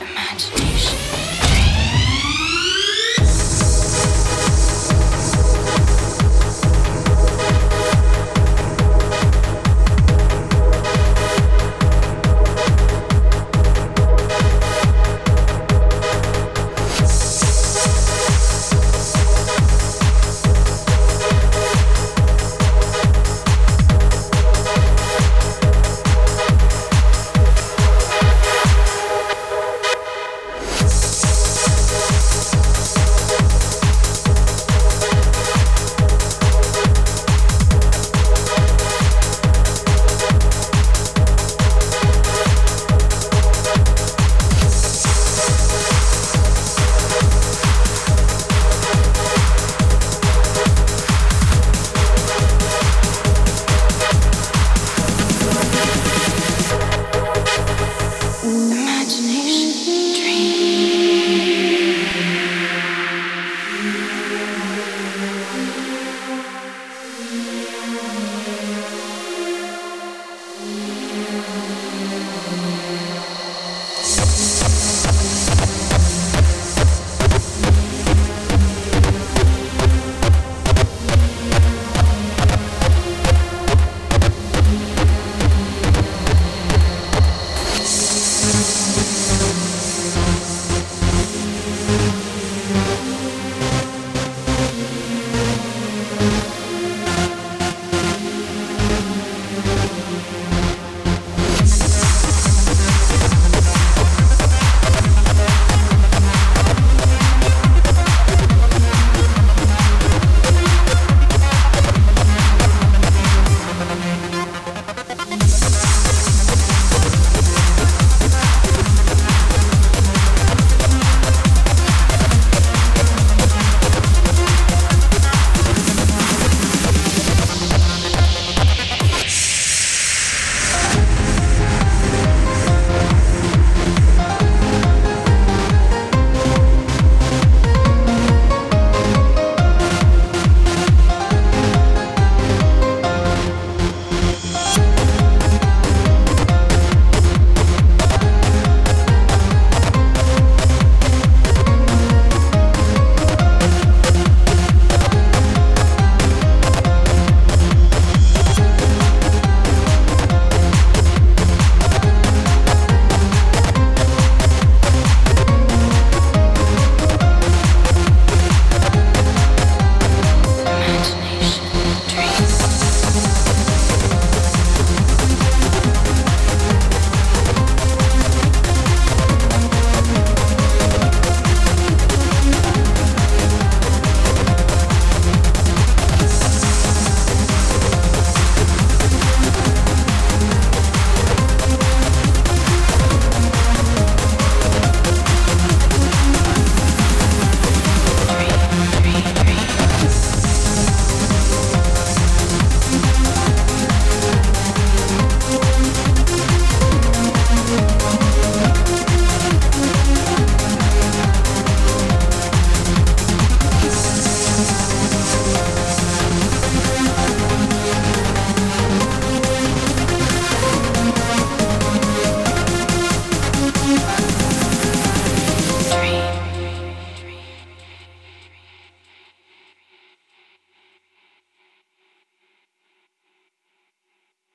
imagination.